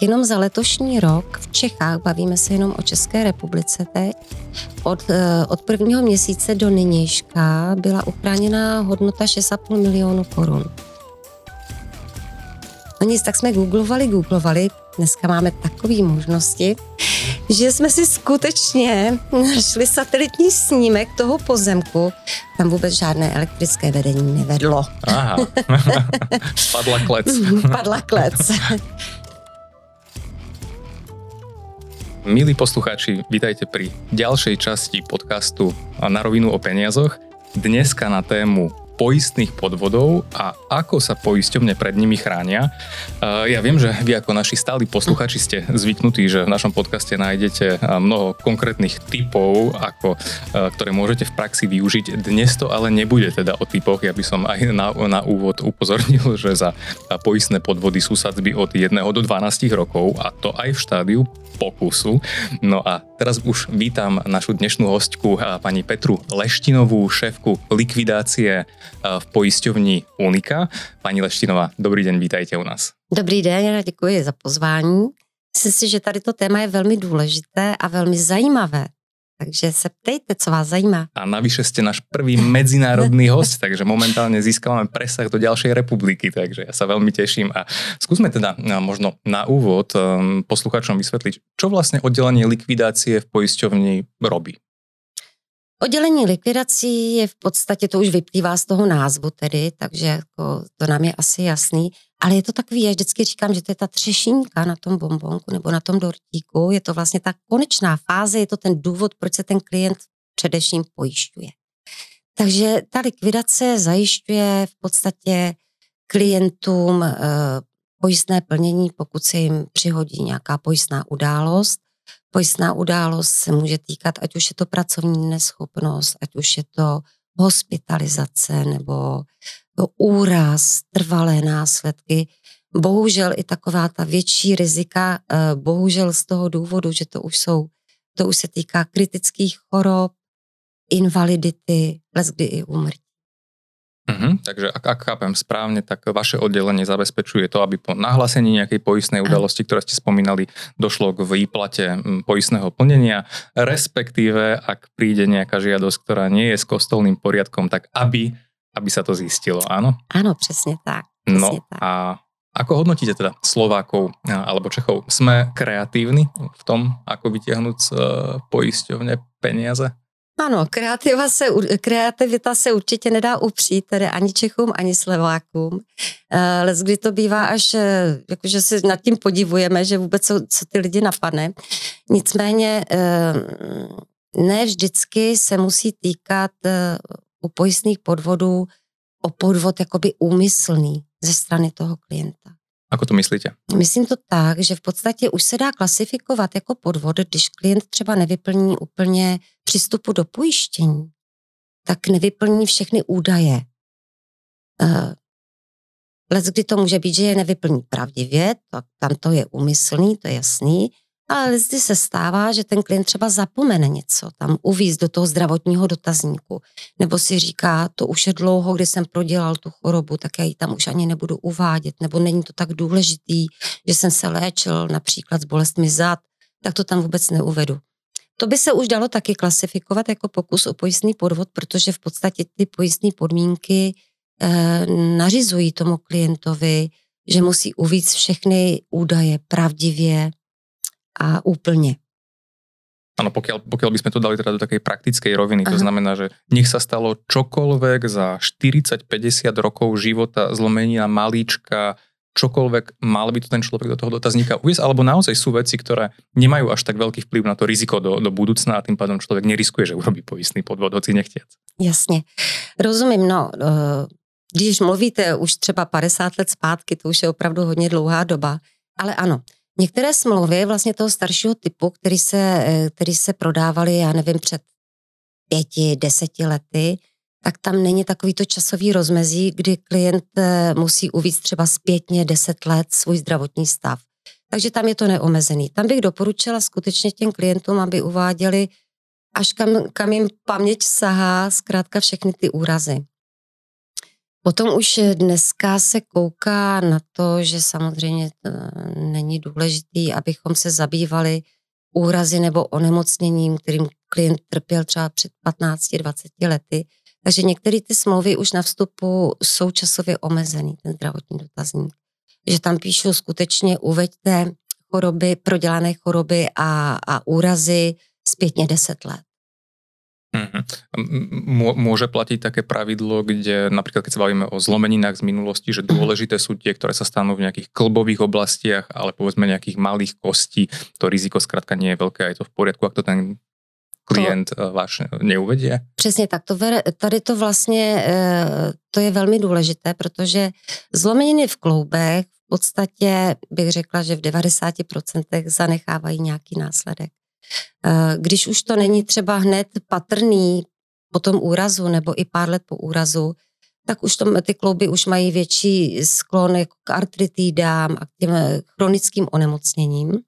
tak jenom za letošní rok v Čechách, bavíme se jenom o České republice teď, od, eh, od prvního měsíce do nynějška byla uchráněna hodnota 6,5 milionů korun. No nic, tak jsme googlovali, googlovali, dneska máme takové možnosti, že jsme si skutečně našli satelitní snímek toho pozemku. Tam vůbec žádné elektrické vedení nevedlo. Aha, padla klec. Padla klec. Milí poslucháči, vítajte pri ďalšej časti podcastu Na rovinu o peniazoch. Dneska na tému poistných podvodov a ako sa poisťovne pred nimi chránia. Ja viem, že vy ako naši stáli posluchači ste zvyknutí, že v našom podcaste nájdete mnoho konkrétnych typov, ako, ktoré môžete v praxi využiť. Dnes to ale nebude teda o typoch. Ja by som aj na, na úvod upozornil, že za poistné podvody sú sadzby od 1 do 12 rokov a to aj v štádiu pokusu. No a teraz už vítam našu dnešnú hostku, pani Petru Leštinovú, šéfku likvidácie v poisťovni Unika. Pani Leštinová, dobrý den, vítajte u nás. Dobrý den, já děkuji za pozvání. Myslím si, že tady to téma je velmi důležité a velmi zajímavé. Takže se ptejte, co vás zajímá. A navyše ste náš prvý medzinárodný host, takže momentálne získavame presah do ďalšej republiky, takže ja sa veľmi teším. A skúsme teda možno na úvod um, posluchačom vysvetliť, čo vlastne oddelenie likvidácie v poisťovni robí. Oddělení likvidací je v podstatě, to už vyplývá z toho názvu tedy, takže jako to nám je asi jasný, ale je to takový, já vždycky říkám, že to je ta třešínka na tom bombonku nebo na tom dortíku, je to vlastně ta konečná fáze, je to ten důvod, proč se ten klient především pojišťuje. Takže ta likvidace zajišťuje v podstatě klientům e, pojistné plnění, pokud se jim přihodí nějaká pojistná událost, Pojistná událost se může týkat, ať už je to pracovní neschopnost, ať už je to hospitalizace nebo úraz, trvalé následky. Bohužel i taková ta větší rizika, eh, bohužel z toho důvodu, že to už jsou, to už se týká kritických chorob, invalidity, les kdy i úmrtí. Uh-huh, takže ak, ak chápem správne, tak vaše oddelenie zabezpečuje to, aby po nahlásení nejakej poistnej udalosti, ktoré ste spomínali, došlo k výplate poistného plnenia, respektíve ak príde nejaká žiadosť, ktorá nie je s kostolným poriadkom, tak aby, aby sa to zistilo, áno? Áno, presne tak. No Presne tak. a ako hodnotíte teda Slovákov alebo Čechov? Sme kreatívni v tom, ako vytiahnuť z poisťovne peniaze? Ano, kreativa se, kreativita se určitě nedá upřít, tedy ani Čechům, ani Slovákům. Ale kdy to bývá až, eh, jakože si nad tím podivujeme, že vůbec co, co ty lidi napadne. Nicméně eh, ne vždycky se musí týkat eh, u pojistných podvodů o podvod jakoby úmyslný ze strany toho klienta. Ako to myslíte? Myslím to tak, že v podstatě už se dá klasifikovat jako podvod, když klient třeba nevyplní úplně přístupu do pojištění, tak nevyplní všechny údaje. Uh, Lec, kdy to může být, že je nevyplní pravdivě, tak tam to je úmyslný, to je jasný, ale zde se stává, že ten klient třeba zapomene něco, tam uvíz do toho zdravotního dotazníku, nebo si říká, to už je dlouho, kdy jsem prodělal tu chorobu, tak já ji tam už ani nebudu uvádět, nebo není to tak důležitý, že jsem se léčil například s bolestmi zad, tak to tam vůbec neuvedu. To by se už dalo taky klasifikovat jako pokus o pojistný podvod, protože v podstatě ty pojistné podmínky eh, nařizují tomu klientovi, že musí uvíct všechny údaje pravdivě, a úplne. Áno, pokiaľ, pokiaľ by sme to dali teda do takej praktickej roviny, Aha. to znamená, že nech sa stalo čokoľvek za 40-50 rokov života, zlomenia malíčka, čokoľvek, mal by to ten človek do toho dotazníka uviesť, alebo naozaj sú veci, ktoré nemajú až tak veľký vplyv na to riziko do, do budúcna a tým pádom človek neriskuje, že urobí poistný podvod, hoci nechtiac. Jasně. Rozumím, no, eh, když mluvíte už třeba 50 let zpátky, to už je opravdu hodně dlouhá doba, ale ano, Některé smlouvy vlastně toho staršího typu, který se, eh, který se prodávaly, já nevím, před pěti, deseti lety, tak tam není takovýto časový rozmezí, kdy klient eh, musí uvíct třeba zpětně deset let svůj zdravotní stav. Takže tam je to neomezený. Tam bych doporučila skutečně těm klientům, aby uváděli, až kam, kam jim paměť sahá, zkrátka všechny ty úrazy. Potom už dneska se kouká na to, že samozřejmě není důležitý, abychom se zabývali úrazy nebo onemocněním, kterým klient trpěl třeba před 15-20 lety. Takže některé ty smlouvy už na vstupu jsou časově omezený, ten zdravotní dotazník. Že tam píšou skutečně uveďte choroby, prodělané choroby a, a úrazy zpětně 10 let. Mm-hmm. Môže platiť také pravidlo, kde napríklad keď sa bavíme o zlomeninách z minulosti, že dôležité sú tie, ktoré sa stanú v nejakých klbových oblastiach, ale povedzme nejakých malých kostí, to riziko zkrátka nie je veľké a je to v poriadku, ak to ten klient to, eh, váš neuvedie? Přesně tak. To ver, tady to vlastně, eh, to je velmi důležité, protože zlomeniny v kloubech v podstatě bych řekla, že v 90% zanechávají nějaký následek. Eh, když už to není třeba hned patrný po tom úrazu nebo i pár let po úrazu, tak už to, ty klouby už mají větší sklon jako k artritidám a k těm chronickým onemocněním.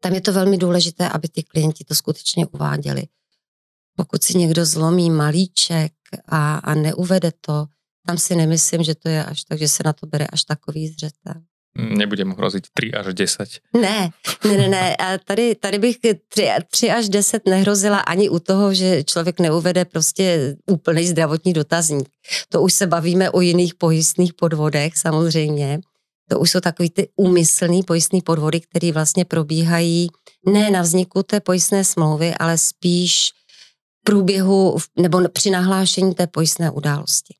Tam je to velmi důležité, aby ty klienti to skutečně uváděli. Pokud si někdo zlomí malíček a, a neuvede to, tam si nemyslím, že to je až tak, že se na to bere až takový zřetel. Nebude mu hrozit 3 až 10. Ne, ne, ne, ne. A tady, tady bych 3, 3 až 10 nehrozila ani u toho, že člověk neuvede prostě úplný zdravotní dotazník. To už se bavíme o jiných pojistných podvodech samozřejmě. To už jsou takový ty úmyslný pojistný podvody, které vlastně probíhají ne na vzniku té pojistné smlouvy, ale spíš průběhu nebo při nahlášení té pojistné události.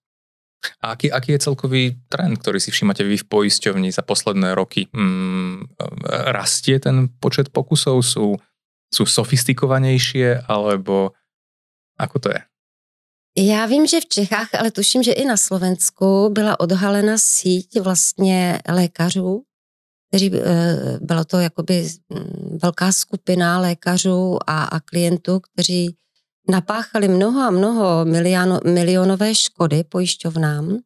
A aký, aký je celkový trend, ktorý si všímate vy v poisťovni za posledné roky? Mm, rastie ten počet pokusov? Sú, sú sofistikovanejšie? Alebo ako to je? Já vím, že v Čechách, ale tuším, že i na Slovensku byla odhalena síť vlastně lékařů, kteří, eh, bylo to jakoby mm, velká skupina lékařů a, a klientů, kteří napáchali mnoho a mnoho miliono, milionové škody pojišťovnám.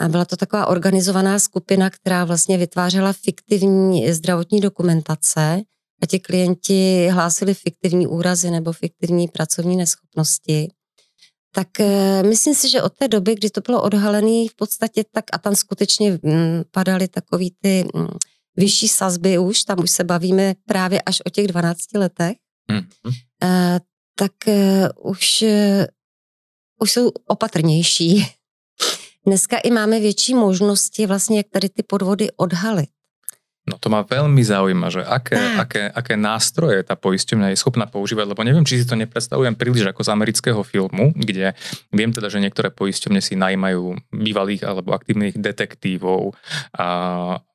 A byla to taková organizovaná skupina, která vlastně vytvářela fiktivní zdravotní dokumentace a ti klienti hlásili fiktivní úrazy nebo fiktivní pracovní neschopnosti. Tak e, myslím si, že od té doby, kdy to bylo odhalené v podstatě tak a tam skutečně mm, padaly takový ty mm, vyšší sazby už, tam už se bavíme právě až o těch 12 letech, mm-hmm. Tak uh, už, uh, už jsou opatrnější. Dneska i máme větší možnosti vlastně, jak tady ty podvody odhalit. No to ma veľmi zaujíma, že aké, aké, aké nástroje tá poisťovňa je schopná používať, lebo neviem, či si to nepredstavujem príliš ako z amerického filmu, kde viem teda, že niektoré poisťovne si najmajú bývalých alebo aktívnych detektívov a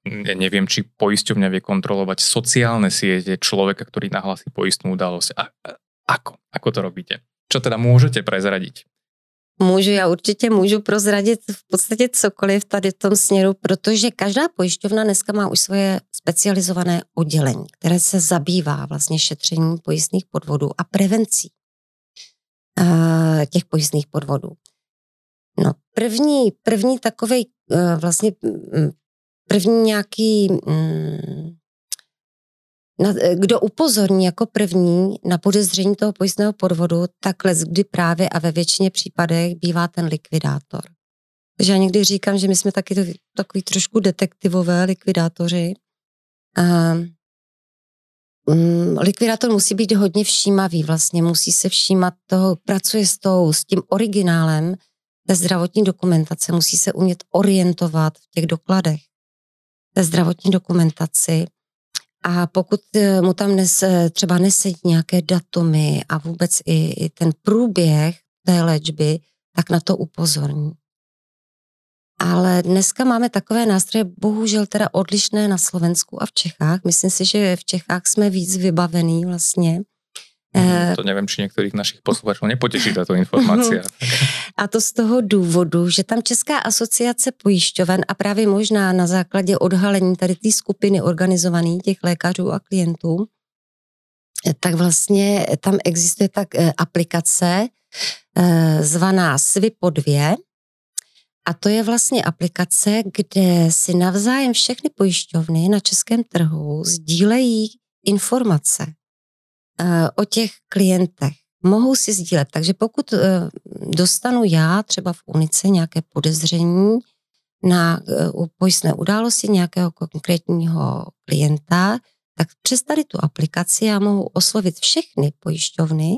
ja neviem, či poisťovňa vie kontrolovať sociálne siete človeka, ktorý nahlasí poistnú udalosť. A, Ako? Ako to robíte? Čo teda můžete prezradit? Můžu, já určitě můžu prozradit v podstatě cokoliv tady v tom směru, protože každá pojišťovna dneska má už svoje specializované oddělení, které se zabývá vlastně šetřením pojistných podvodů a prevencí uh, těch pojistných podvodů. No, první, první takový uh, vlastně mm, první nějaký um, na, kdo upozorní jako první na podezření toho pojistného podvodu, tak kdy právě a ve většině případech bývá ten likvidátor. Takže já někdy říkám, že my jsme taky to, takový trošku detektivové likvidátoři. A, um, likvidátor musí být hodně všímavý, vlastně musí se všímat toho, pracuje s, tou, s tím originálem té zdravotní dokumentace, musí se umět orientovat v těch dokladech té zdravotní dokumentaci a pokud eh, mu tam nes, eh, třeba nesedí nějaké datumy a vůbec i, i ten průběh té léčby, tak na to upozorní. Ale dneska máme takové nástroje, bohužel teda odlišné na Slovensku a v Čechách. Myslím si, že v Čechách jsme víc vybavení vlastně to nevím, či některých našich posluchačů nepotěší tato informace. A to z toho důvodu, že tam Česká asociace pojišťoven a právě možná na základě odhalení tady té skupiny organizovaných těch lékařů a klientů, tak vlastně tam existuje tak eh, aplikace eh, zvaná SWIPO 2, a to je vlastně aplikace, kde si navzájem všechny pojišťovny na českém trhu sdílejí informace. Eh, o těch klientech. mohou si sdílet. Takže pokud eh, dostanu já třeba v Unice nějaké podezření na eh, pojistné události nějakého konkrétního klienta, tak přes tady tu aplikaci já mohu oslovit všechny pojišťovny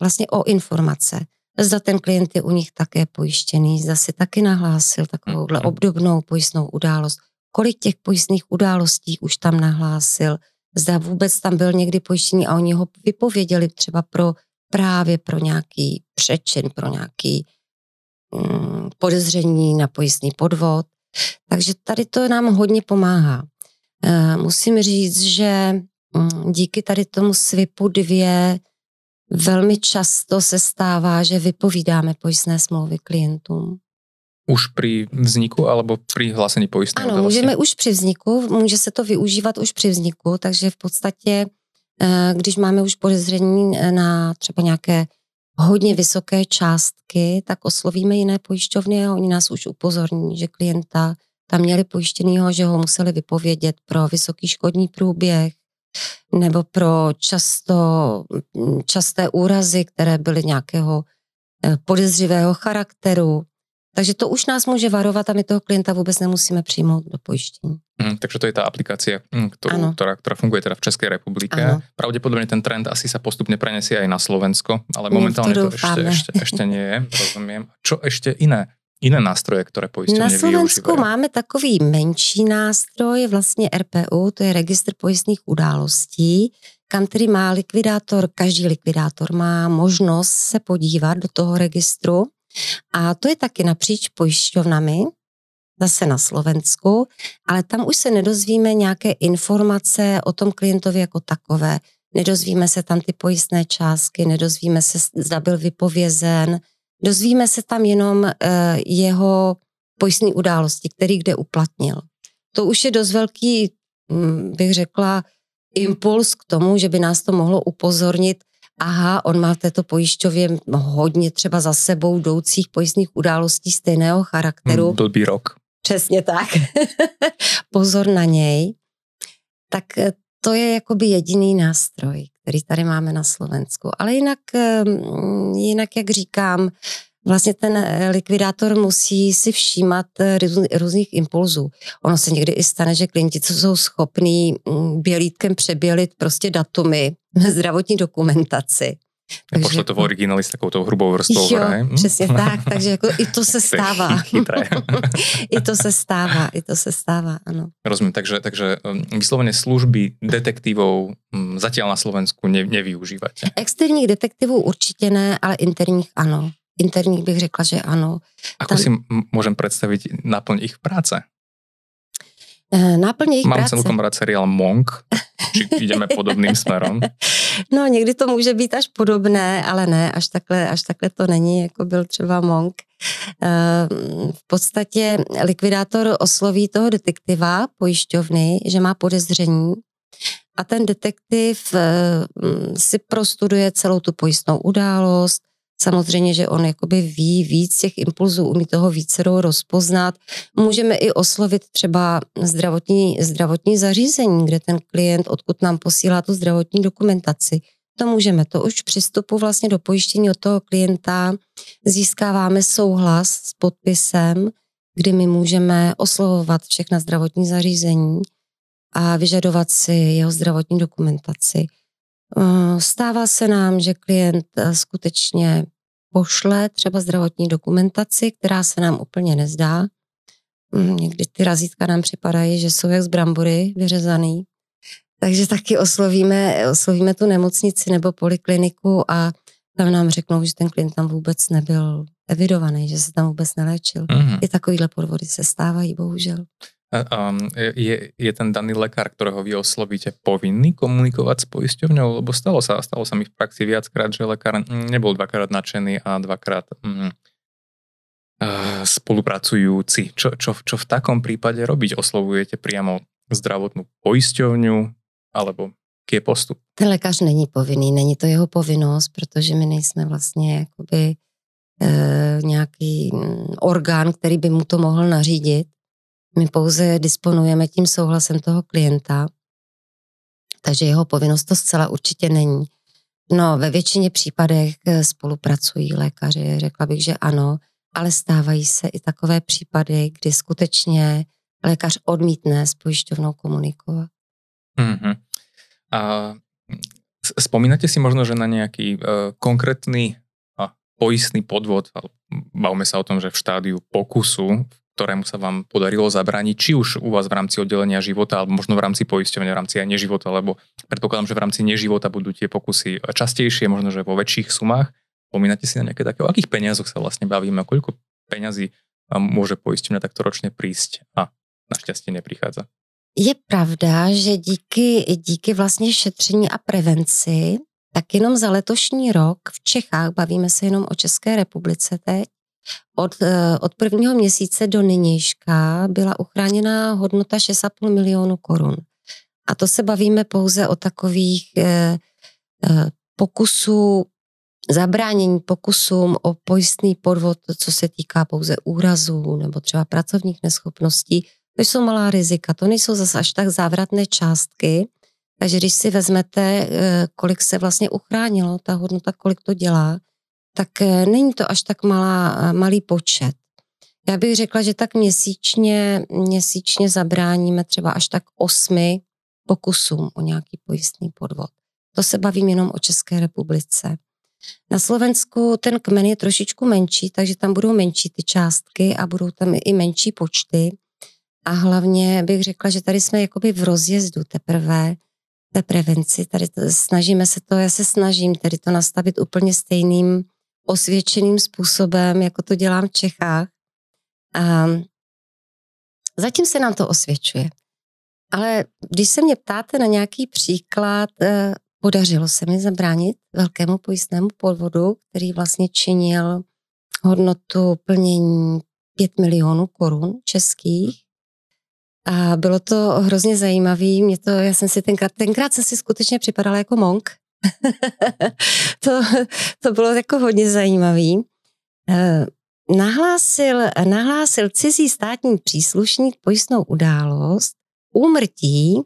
vlastně o informace. Zda ten klient je u nich také pojištěný, zda si taky nahlásil takovouhle mhm. obdobnou pojistnou událost, kolik těch pojistných událostí už tam nahlásil, zda vůbec tam byl někdy pojištěný a oni ho vypověděli třeba pro právě pro nějaký přečin, pro nějaký mm, podezření na pojistný podvod. Takže tady to nám hodně pomáhá. E, musím říct, že mm, díky tady tomu SWIPu dvě velmi často se stává, že vypovídáme pojistné smlouvy klientům. Už při vzniku alebo při hlásení pojistného? Ano, můžeme už při vzniku, může se to využívat už při vzniku, takže v podstatě, eh, když máme už podezření eh, na třeba nějaké hodně vysoké částky, tak oslovíme jiné pojišťovny a oni nás už upozorní, že klienta tam měli pojištěnýho, že ho museli vypovědět pro vysoký škodní průběh nebo pro často, mm, časté úrazy, které byly nějakého eh, podezřivého charakteru, takže to už nás může varovat a my toho klienta vůbec nemusíme přijmout do pojištění. Mm, takže to je ta aplikace, kterou, která, která funguje teda v České republice. Ano. Pravděpodobně ten trend asi se postupně prenesie i na Slovensko, ale momentálně to, ještě, nie je, rozumím. Čo ještě jiné? Jiné nástroje, které pojišťovně Na Slovensku využívají. máme takový menší nástroj, vlastně RPU, to je registr pojistných událostí, kam tedy má likvidátor, každý likvidátor má možnost se podívat do toho registru a to je taky napříč pojišťovnami, zase na Slovensku, ale tam už se nedozvíme nějaké informace o tom klientovi jako takové. Nedozvíme se tam ty pojistné částky, nedozvíme se, zda byl vypovězen, dozvíme se tam jenom uh, jeho pojistné události, který kde uplatnil. To už je dost velký, hm, bych řekla, impuls k tomu, že by nás to mohlo upozornit aha, on má v této pojišťově hodně třeba za sebou jdoucích pojistných událostí stejného charakteru. Hmm, blbý rok. Přesně tak. Pozor na něj. Tak eh, to je jakoby jediný nástroj, který tady máme na Slovensku. Ale jinak, ehm, jinak jak říkám, vlastně ten eh, likvidátor musí si všímat eh, různých impulzů. Ono se někdy i stane, že klienti, co jsou schopní mm, bělítkem přebělit prostě datumy, zdravotní dokumentaci. Takže Pošle to v origináli s takovou tou hrubou vrstvou. Jo, hra, přesně tak, takže jako i to se stává. I to se stává, i to se stává, ano. Rozumím, takže, takže um, vysloveně služby detektivů um, zatím na Slovensku ne, nevyužíváte. Externích detektivů určitě ne, ale interních ano. Interních bych řekla, že ano. Ako Tam... si můžem představit náplň ich práce? Eh, náplň jejich Mám práce. celkom rád seriál Monk, či jdeme podobným směrem? No, někdy to může být až podobné, ale ne, až takhle, až takhle to není, jako byl třeba Monk. Eh, v podstatě likvidátor osloví toho detektiva, pojišťovny, že má podezření a ten detektiv eh, si prostuduje celou tu pojistnou událost, Samozřejmě, že on jakoby ví víc těch impulzů, umí toho více rozpoznat. Můžeme i oslovit třeba zdravotní, zdravotní zařízení, kde ten klient, odkud nám posílá tu zdravotní dokumentaci. To můžeme, to už přistupu vlastně do pojištění od toho klienta získáváme souhlas s podpisem, kdy my můžeme oslovovat všechna zdravotní zařízení a vyžadovat si jeho zdravotní dokumentaci. Eh, stává se nám, že klient eh, skutečně pošle třeba zdravotní dokumentaci, která se nám úplně nezdá. Mm, někdy ty razítka nám připadají, že jsou jak z brambory vyřezaný. Takže taky oslovíme, oslovíme tu nemocnici nebo polikliniku a tam nám řeknou, že ten klient tam vůbec nebyl evidovaný, že se tam vůbec neléčil. Mm-hmm. I takovýhle podvody se stávají, bohužel. Um, je, je ten daný lekár, ktorého vy oslovíte, povinný komunikovať s poisťovňou? Lebo stalo sa, stalo sa mi v praxi viackrát, že lekár nebol dvakrát nadšený a dvakrát um, uh, spolupracujúci. Čo, čo, čo v takom prípade robiť? Oslovujete priamo zdravotnú poisťovňu alebo jaký je postup? Ten lékař není povinný, není to jeho povinnost, protože my nejsme vlastně jakoby e, nějaký mm, orgán, který by mu to mohl nařídit. My pouze disponujeme tím souhlasem toho klienta, takže jeho povinnost to zcela určitě není. No, ve většině případech eh, spolupracují lékaři, řekla bych, že ano, ale stávají se i takové případy, kdy skutečně lékař odmítne s pojišťovnou komunikovat. Mm-hmm. A spomínate si možno, že na nejaký uh, konkrétny uh, poistný podvod, bavme sa o tom, že v štádiu pokusu, ktorému sa vám podarilo zabrániť, či už u vás v rámci oddelenia života, alebo možno v rámci poisťovne, v rámci aj neživota, lebo predpokladám, že v rámci neživota budú tie pokusy častejšie, možno že vo väčších sumách. Pomínate si na nejaké také, o akých peniazoch sa vlastne bavíme, koľko peňazí môže poisťovňa takto ročne prísť a našťastie neprichádza? Je pravda, že díky, díky vlastně šetření a prevenci, tak jenom za letošní rok v Čechách, bavíme se jenom o České republice teď, od, eh, od prvního měsíce do nynějška byla uchráněna hodnota 6,5 milionů korun. A to se bavíme pouze o takových eh, eh, pokusů, zabránění pokusům o pojistný podvod, co se týká pouze úrazů nebo třeba pracovních neschopností. To jsou malá rizika, to nejsou zase až tak závratné částky, takže když si vezmete, eh, kolik se vlastně uchránilo, ta hodnota, kolik to dělá, tak eh, není to až tak malá, eh, malý počet. Já bych řekla, že tak měsíčně, měsíčně zabráníme třeba až tak osmi pokusům o nějaký pojistný podvod. To se bavím jenom o České republice. Na Slovensku ten kmen je trošičku menší, takže tam budou menší ty částky a budou tam i menší počty. A hlavně bych řekla, že tady jsme jakoby v rozjezdu teprve té prevenci. Tady to, snažíme se to, já se snažím tady to nastavit úplně stejným osvědčeným způsobem, jako to dělám v Čechách. A zatím se nám to osvědčuje. Ale když se mě ptáte na nějaký příklad, eh, podařilo se mi zabránit velkému pojistnému podvodu, který vlastně činil hodnotu plnění 5 milionů korun českých. A bylo to hrozně zajímavé. Mě to, já jsem si tenkrát, tenkrát jsem si skutečně připadala jako monk, to, to bylo jako hodně zajímavý. Eh, nahlásil, nahlásil cizí státní příslušník pojistnou událost úmrtí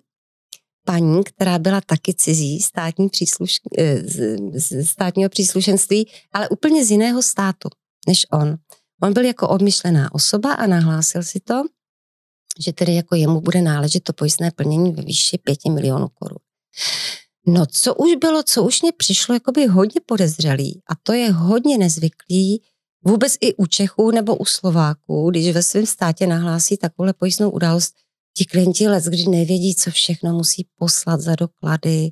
paní, která byla taky cizí státní přísluš, eh, státního příslušenství, ale úplně z jiného státu než on. On byl jako obmyšlená osoba a nahlásil si to, že tedy jako jemu bude náležet to pojistné plnění ve výši 5 milionů korun. No, co už bylo, co už mě přišlo jakoby hodně podezřelý a to je hodně nezvyklý vůbec i u Čechů nebo u Slováků, když ve svém státě nahlásí takovou pojistnou událost, ti klienti let, kdy nevědí, co všechno musí poslat za doklady,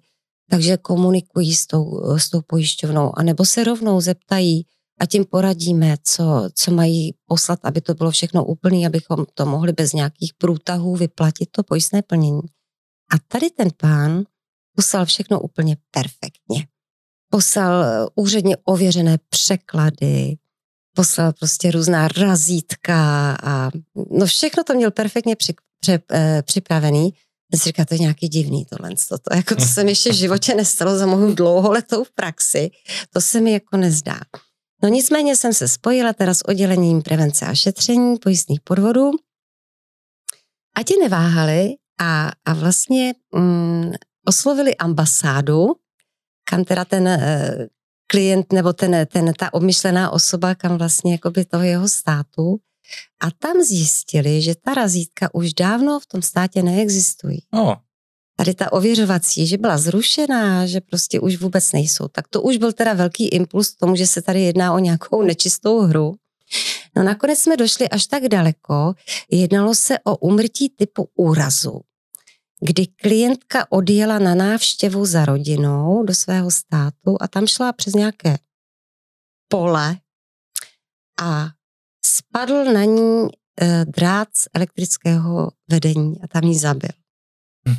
takže komunikují s tou, s tou pojišťovnou, anebo se rovnou zeptají a tím poradíme, co, co mají poslat, aby to bylo všechno úplné, abychom to mohli bez nějakých průtahů vyplatit to pojistné plnění. A tady ten pán poslal všechno úplně perfektně. Poslal eh, úředně ověřené překlady, poslal prostě různá razítka a no všechno to měl perfektně při, při, eh, připravený. Já si říká, to je nějaký divný tohle. To, to, jako to se mi ještě v životě nestalo za mou dlouholetou praxi. To se mi jako nezdá. No nicméně jsem se spojila teda s oddělením prevence a šetření pojistných podvodů a ti neváhali a, a vlastně mm, oslovili ambasádu, kam teda ten uh, klient nebo ten, ten, ta obmyšlená osoba, kam vlastně jakoby toho jeho státu, a tam zjistili, že ta razítka už dávno v tom státě neexistují. Oh. Tady ta ověřovací, že byla zrušená, že prostě už vůbec nejsou. Tak to už byl teda velký impuls k tomu, že se tady jedná o nějakou nečistou hru. No nakonec jsme došli až tak daleko, jednalo se o umrtí typu úrazu kdy klientka odjela na návštěvu za rodinou do svého státu a tam šla přes nějaké pole a spadl na ní e, drát z elektrického vedení a tam ji zabil. Hm.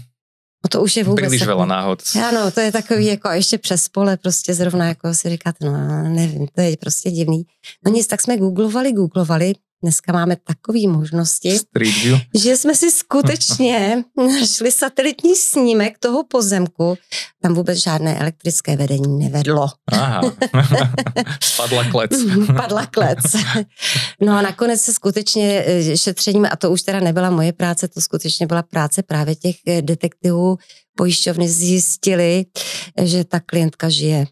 No to už je vůbec... Příliš veľa náhod. Ano, to je takový jako ještě přes pole, prostě zrovna jako si říkáte, no nevím, to je prostě divný. No nic, tak jsme googlovali, googlovali, dneska máme takové možnosti, že jsme si skutečně našli satelitní snímek toho pozemku. Tam vůbec žádné elektrické vedení nevedlo. Aha. Padla klec. Padla klec. No a nakonec se skutečně eh, šetřením, a to už teda nebyla moje práce, to skutečně byla práce právě těch eh, detektivů, pojišťovny zjistili, že ta klientka žije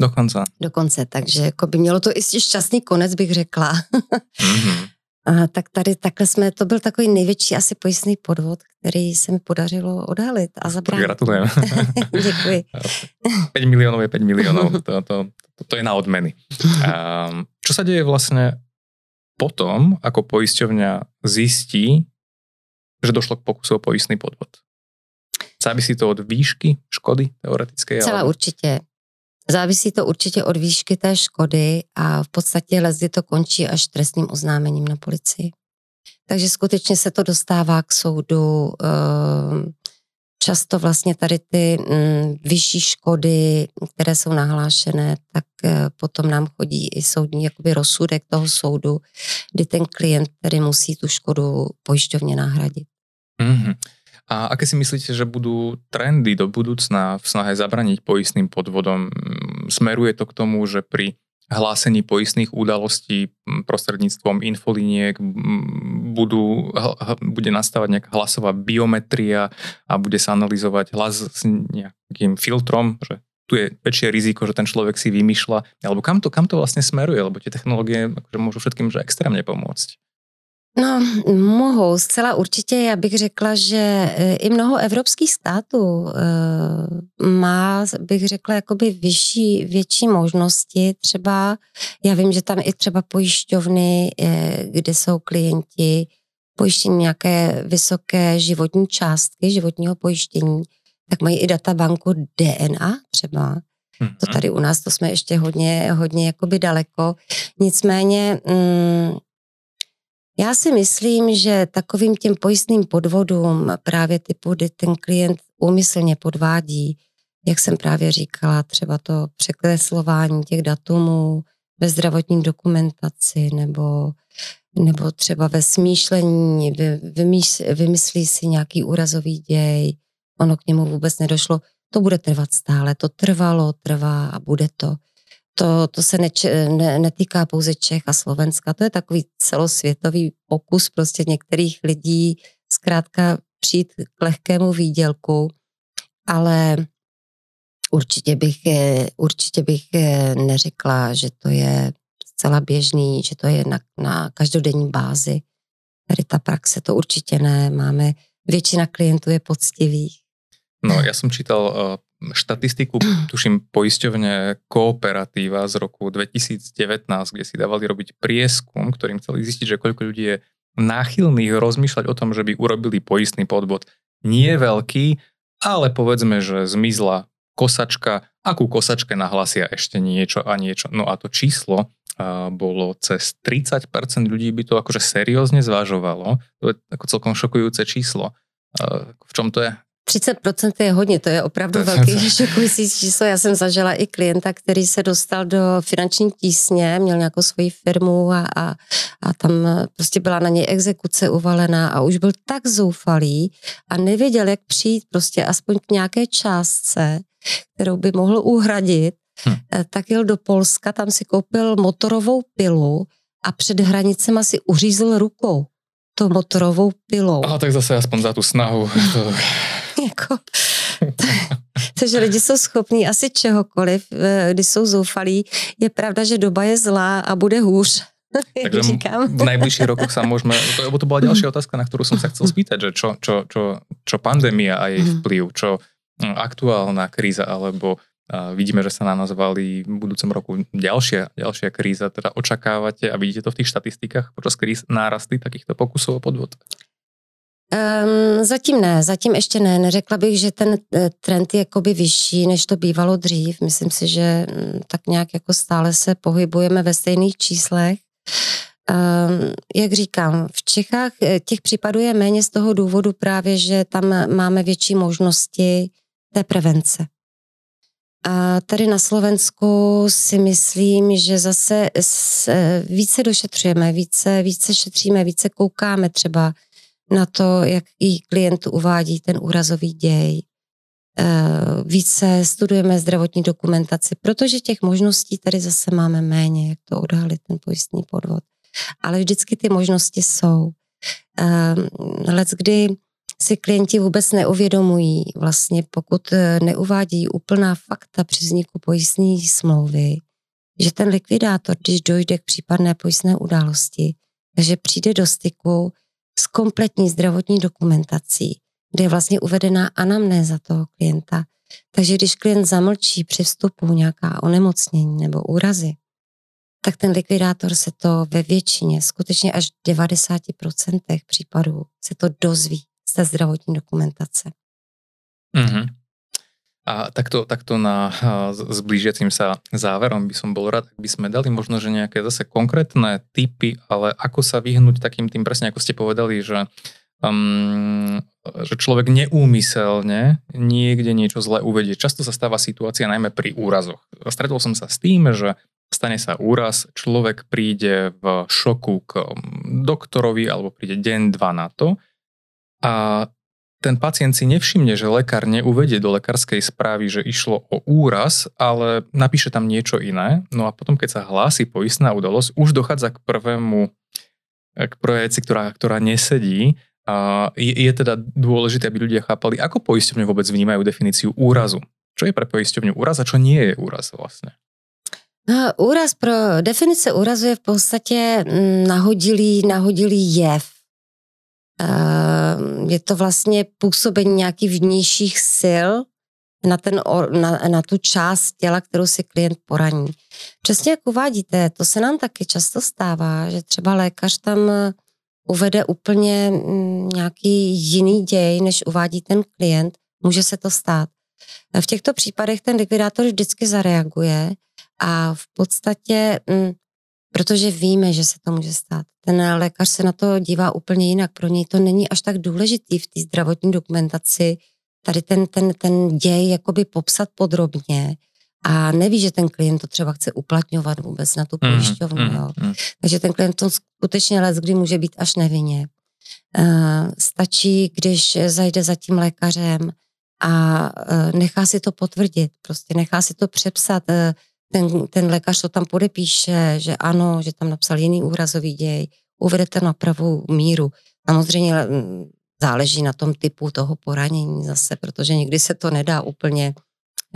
Dokonce. Dokonce, takže jako by mělo to i šťastný konec, bych řekla. mm-hmm. A tak tady takhle jsme, to byl takový největší asi pojistný podvod, který se mi podařilo odhalit a zabránit. Gratulujem. Děkuji. 5 milionů je 5 milionů, to, to, to, to je na odmeny. A čo sa deje vlastne potom, ako poisťovňa zistí, že došlo k pokusu o poistný podvod? Závisí to od výšky škody teoretické? Celá ale... určitě. Závisí to určitě od výšky té škody a v podstatě lezdy to končí až trestním oznámením na policii. Takže skutečně se to dostává k soudu. Ehm, často vlastně tady ty mm, vyšší škody, které jsou nahlášené, tak eh, potom nám chodí i soudní jakoby rozsudek toho soudu, kdy ten klient který musí tu škodu pojišťovně nahradit. Mm-hmm. A aké si myslíte, že budú trendy do budúcna v snahe zabraniť poistným podvodom? Smeruje to k tomu, že pri hlásení poistných udalostí prostredníctvom infoliniek budú, bude nastávať nejaká hlasová biometria a bude sa analyzovať hlas s nejakým filtrom, že tu je väčšie riziko, že ten človek si vymýšľa, alebo kam to, kam to vlastne smeruje, lebo tie technológie akože môžu všetkým že extrémne pomôcť. No, mohou, zcela určitě. Já bych řekla, že e, i mnoho evropských států e, má, bych řekla, jakoby vyšší, větší možnosti. Třeba, já vím, že tam i třeba pojišťovny, e, kde jsou klienti pojištění nějaké vysoké životní částky, životního pojištění, tak mají i databanku DNA třeba. To mhm. tady u nás, to jsme ještě hodně, hodně jakoby daleko. Nicméně, mm, já si myslím, že takovým těm pojistným podvodům právě typu, kdy ten klient úmyslně podvádí, jak jsem právě říkala, třeba to překreslování těch datumů ve zdravotní dokumentaci nebo, nebo třeba ve smýšlení, vymyslí si nějaký úrazový děj, ono k němu vůbec nedošlo, to bude trvat stále, to trvalo, trvá a bude to to, to se neč, ne, netýká pouze Čech a Slovenska, to je takový celosvětový pokus prostě některých lidí zkrátka přijít k lehkému výdělku, ale určitě bych, eh, určitě bych eh, neřekla, že to je zcela běžný, že to je na, na každodenní bázi. Tady ta praxe to určitě ne, máme, většina klientů je poctivých. No, ja som čítal uh, štatistiku, tuším, poisťovne Kooperatíva z roku 2019, kde si dávali robiť prieskum, ktorým chceli zistiť, že koľko ľudí je náchylných rozmýšľať o tom, že by urobili poistný podvod. Nie veľký, ale povedzme, že zmizla kosačka, akú kosačke nahlasia ešte niečo a niečo. No a to číslo bolo cez 30% ľudí by to akože seriózne zvažovalo. To je ako celkom šokujúce číslo. V čom to je? 30% je hodně, to je opravdu velký šokující číslo. Já jsem zažila i klienta, který se dostal do finanční tísně, měl nějakou svoji firmu a, a, a tam prostě byla na něj exekuce uvalená a už byl tak zoufalý a nevěděl, jak přijít prostě aspoň k nějaké částce, kterou by mohl uhradit, hm. Eh, tak jel do Polska, tam si koupil motorovou pilu a před hranicema si uřízl rukou to motorovou pilou. A tak zase aspoň za tu snahu. Jako, takže lidi jsou schopní asi čehokoliv, eh, když jsou zoufalí. Je pravda, že doba je zlá a bude hůř. Takže v najbližších rokoch sa môžeme, to, to bola ďalšia otázka, na ktorú som sa chcel spýtať, že čo, čo, čo, čo pandémia a jej mhm. vplyv, čo hm, aktuálna kríza, alebo a vidíme, že sa na nás valí v budúcom roku ďalšia, ďalšia kríza. Teda očakávate a vidíte to v tých štatistikách počas kríz nárasty takýchto pokusov o podvod? Um, zatím ne, zatím ještě ne. Neřekla bych, že ten eh, trend je jakoby vyšší, než to bývalo dřív. Myslím si, že mm, tak nějak jako stále se pohybujeme ve stejných číslech. Um, jak říkám, v Čechách eh, těch případů je méně z toho důvodu právě, že tam máme větší možnosti té prevence. A tady na Slovensku si myslím, že zase eh, více došetřujeme, více, více šetříme, více koukáme třeba na to, jak i klient uvádí ten úrazový děj. Eh, více studujeme zdravotní dokumentaci, protože těch možností tady zase máme méně, jak to odhalit, ten pojistný podvod. Ale vždycky ty možnosti jsou. Eh, Lec kdy si klienti vůbec neuvědomují, vlastně pokud eh, neuvádí úplná fakta při vzniku pojistné smlouvy, že ten likvidátor, když dojde k případné pojistné události, takže přijde do styku s kompletní zdravotní dokumentací, kde je vlastně uvedená anamnéza toho klienta. Takže když klient zamlčí při vstupu nějaká onemocnění nebo úrazy, tak ten likvidátor se to ve většině, skutečně až v 90% případů se to dozví z té zdravotní dokumentace. Mm-hmm. A takto, takto na zblížiacím sa záverom by som bol rád, ak by sme dali možno, že nejaké zase konkrétne typy, ale ako sa vyhnúť takým tým, presne ako ste povedali, že um, že človek neúmyselne niekde niečo zle uvedie. Často sa stáva situácia najmä pri úrazoch. Stretol som sa s tým, že stane sa úraz, človek príde v šoku k doktorovi alebo príde deň, dva na to a ten pacient si nevšimne, že lekár neuvedie do lekárskej správy, že išlo o úraz, ale napíše tam niečo iné. No a potom, keď sa hlási poistná udalosť, už dochádza k prvému k prvej veci, ktorá, ktorá nesedí. A je, je teda dôležité, aby ľudia chápali, ako poisťovne vôbec vnímajú definíciu úrazu. Čo je pre poisťovňu úraz a čo nie je úraz vlastne? No, úraz pro definice úrazu je v podstatě mm, nahodilý, nahodilý jev. Ehm, je to vlastně působení nějakých vnějších sil na, ten, na, na tu část těla, kterou si klient poraní. Přesně jak uvádíte, to se nám taky často stává, že třeba lékař tam uvede úplně mm, nějaký jiný děj, než uvádí ten klient. Může se to stát. V těchto případech ten likvidátor vždycky zareaguje a v podstatě, mm, protože víme, že se to může stát, ten lékař se na to dívá úplně jinak. Pro něj to není až tak důležitý v té zdravotní dokumentaci, tady ten, ten, ten děj jakoby popsat podrobně a neví, že ten klient to třeba chce uplatňovat vůbec na tu mhm, pojišťovnu. Mm, jo. Mm. Takže ten klient to skutečně let, kdy může být až nevinně. Uh, stačí, když zajde za tím lékařem a uh, nechá si to potvrdit, prostě nechá si to přepsat. Uh, ten, ten lékař to tam podepíše, že ano, že tam napsal jiný úrazový děj, uvedete na pravou míru. Samozřejmě mm, záleží na tom typu toho poranění zase, protože někdy se to nedá úplně,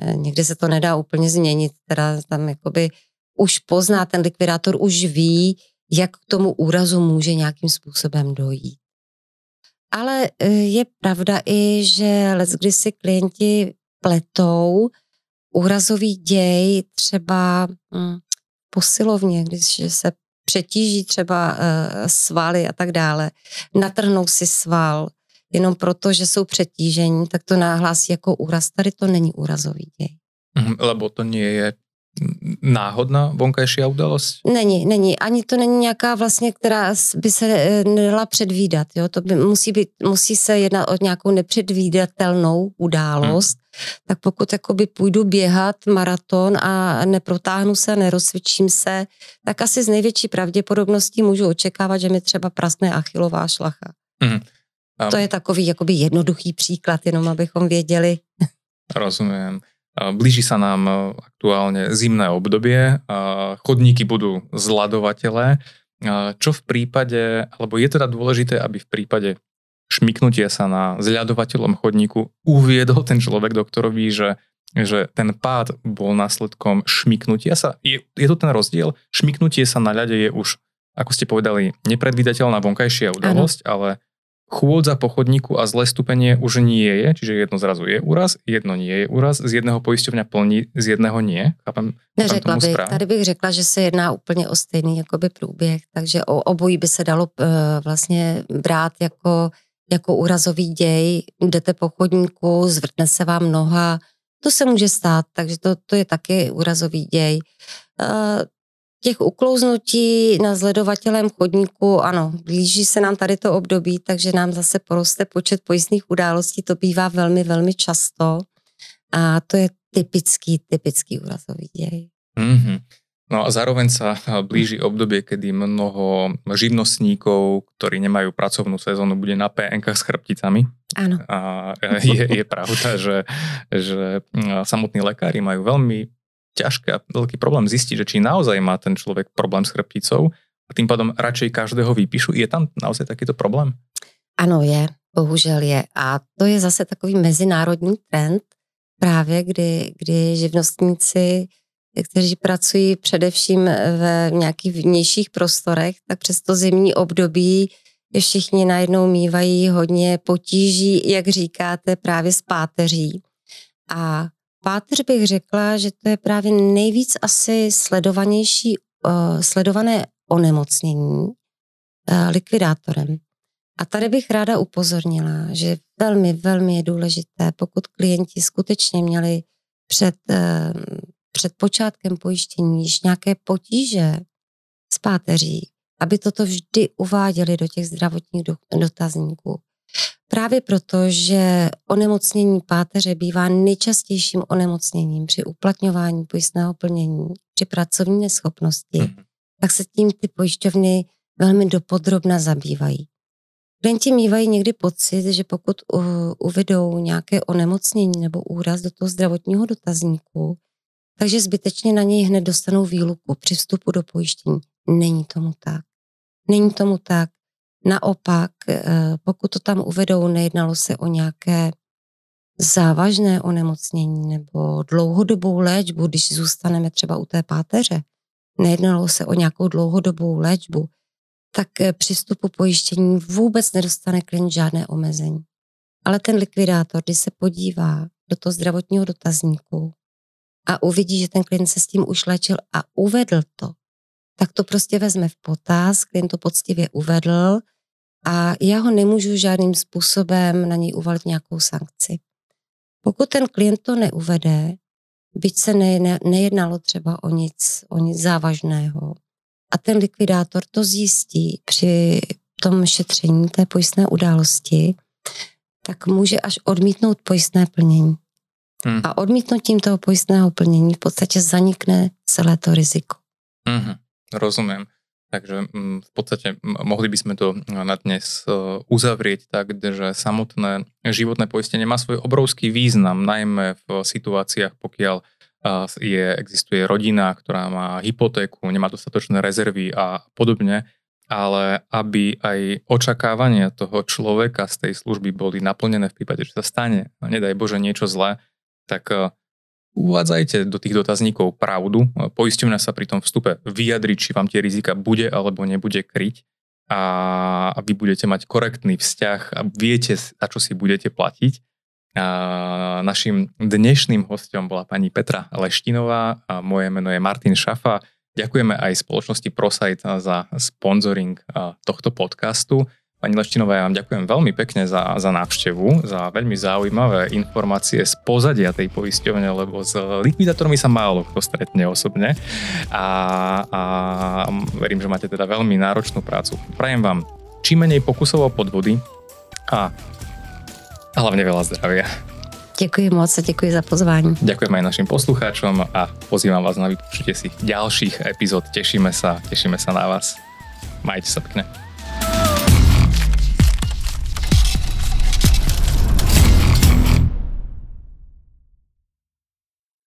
eh, někdy se to nedá úplně změnit, teda tam jakoby už pozná, ten likvidátor už ví, jak k tomu úrazu může nějakým způsobem dojít. Ale eh, je pravda i, že let, kdy si klienti pletou úrazový děj třeba hm, posilovně, když se přetíží třeba uh, svaly a tak dále, natrhnou si sval, jenom proto, že jsou přetížení, tak to nahlásí jako úraz. Tady to není úrazový děj. Mhm, lebo to nie je náhodná vonkajší udalost? Není, není. Ani to není nějaká vlastně, která by se eh, nedala předvídat. Jo? To by, musí, být, musí se jednat o nějakou nepředvídatelnou událost. Hmm. Tak pokud jakoby půjdu běhat maraton a neprotáhnu se, nerozcvičím se, tak asi z největší pravděpodobností můžu očekávat, že mi třeba praskne achilová šlacha. Hmm. To je takový jakoby jednoduchý příklad, jenom abychom věděli. Rozumím. Blíži sa nám e, aktuálne zimné obdobie, chodníky budú zladovatele. Čo v prípade, alebo je teda dôležité, aby v prípade šmiknutia sa na zľadovateľom chodníku uviedol ten človek doktorovi, že, že ten pád bol následkom šmiknutia sa. Je, je to ten rozdiel? Šmiknutie sa na ľade je už, ako ste povedali, nepredvídateľná vonkajšia udalosť, ano. ale chôdza po chodníku a zlé stupenie už nie je, čiže jedno zrazu je úraz, jedno nie je úraz, z jedného pojišťovňa plní, z jedného nie. Chápem, Neřekla bych, tady bych řekla, že se jedná úplně o stejný jakoby průběh, takže o obojí by se dalo uh, vlastně brát jako, jako úrazový děj, jdete po chodníku, zvrtne se vám noha, to se může stát, takže to, to je taky úrazový děj. Uh, těch uklouznutí na zledovatelém chodníku, ano, blíží se nám tady to období, takže nám zase poroste počet pojistných událostí, to bývá velmi, velmi často a to je typický, typický úrazový děj. Mm-hmm. No a zároveň sa blíži obdobie, kedy mnoho živnostníkov, ktorí nemajú pracovnú sezónu, bude na PNK s chrbticami. Áno. A je, je pravda, že, že samotní lekári majú veľmi ťažké a veľký problém zistiť, že či naozaj má ten človek problém s chrbticou a tým pádom radšej každého vypíšu. Je tam naozaj takýto problém? Ano, je. Bohužel je. A to je zase takový mezinárodní trend, právě kdy, kdy živnostníci, kteří pracují především ve nějakých vnějších prostorech, tak přes to zimní období všichni najednou mývají hodně potíží, jak říkáte, právě s páteří. A páteř bych řekla, že to je právě nejvíc asi sledovanější, uh, sledované onemocnění uh, likvidátorem. A tady bych ráda upozornila, že velmi, velmi je důležité, pokud klienti skutečně měli před, uh, před počátkem pojištění již nějaké potíže s páteří, aby toto vždy uváděli do těch zdravotních dotazníků. Právě proto, že onemocnění páteře bývá nejčastějším onemocněním při uplatňování pojistného plnění, při pracovní neschopnosti, mm. tak se tím ty pojišťovny velmi dopodrobna zabývají. Klienti mývají někdy pocit, že pokud uvedou nějaké onemocnění nebo úraz do toho zdravotního dotazníku, takže zbytečně na něj hned dostanou výluku při vstupu do pojištění. Není tomu tak. Není tomu tak. Naopak, eh, pokud to tam uvedou, nejednalo se o nějaké závažné onemocnění nebo dlouhodobou léčbu, když zůstaneme třeba u té páteře, nejednalo se o nějakou dlouhodobou léčbu, tak eh, při vstupu pojištění vůbec nedostane klient žádné omezení. Ale ten likvidátor, když se podívá do toho zdravotního dotazníku a uvidí, že ten klient se s tím už léčil a uvedl to, tak to prostě vezme v potaz, klient to poctivě uvedl a já ho nemůžu žádným způsobem na něj uvalit nějakou sankci. Pokud ten klient to neuvede, byť se ne, nejednalo třeba o nic, o nic závažného, a ten likvidátor to zjistí při tom šetření té pojistné události, tak může až odmítnout pojistné plnění. Hmm. A odmítnutím toho pojistného plnění v podstatě zanikne celé to riziko. Hmm. Rozumiem. Takže mm, v podstate mohli by sme to na dnes e, uzavrieť tak, že samotné životné poistenie má svoj obrovský význam, najmä v situáciách, pokiaľ je, existuje rodina, ktorá má hypotéku, nemá dostatočné rezervy a podobne, ale aby aj očakávania toho človeka z tej služby boli naplnené v prípade, že sa stane, nedaj Bože, niečo zlé, tak e, uvádzajte do tých dotazníkov pravdu. Poisťovňa sa pri tom vstupe vyjadri, či vám tie rizika bude alebo nebude kryť a vy budete mať korektný vzťah a viete, za čo si budete platiť. A našim dnešným hostom bola pani Petra Leštinová a moje meno je Martin Šafa. Ďakujeme aj spoločnosti ProSite za sponsoring tohto podcastu. Pani Leštinová, ja vám ďakujem veľmi pekne za, za návštevu, za veľmi zaujímavé informácie z pozadia tej poisťovne, lebo s likvidátormi sa málo kto stretne osobne a, a verím, že máte teda veľmi náročnú prácu. Prajem vám čím menej pokusov o podvody a, a hlavne veľa zdravia. Děkuji moc a děkuji za pozvání. Ďakujem aj našim poslucháčom a pozývam vás na vypočutie si ďalších epizód. Tešíme sa, tešíme sa na vás. Majte sa pekne.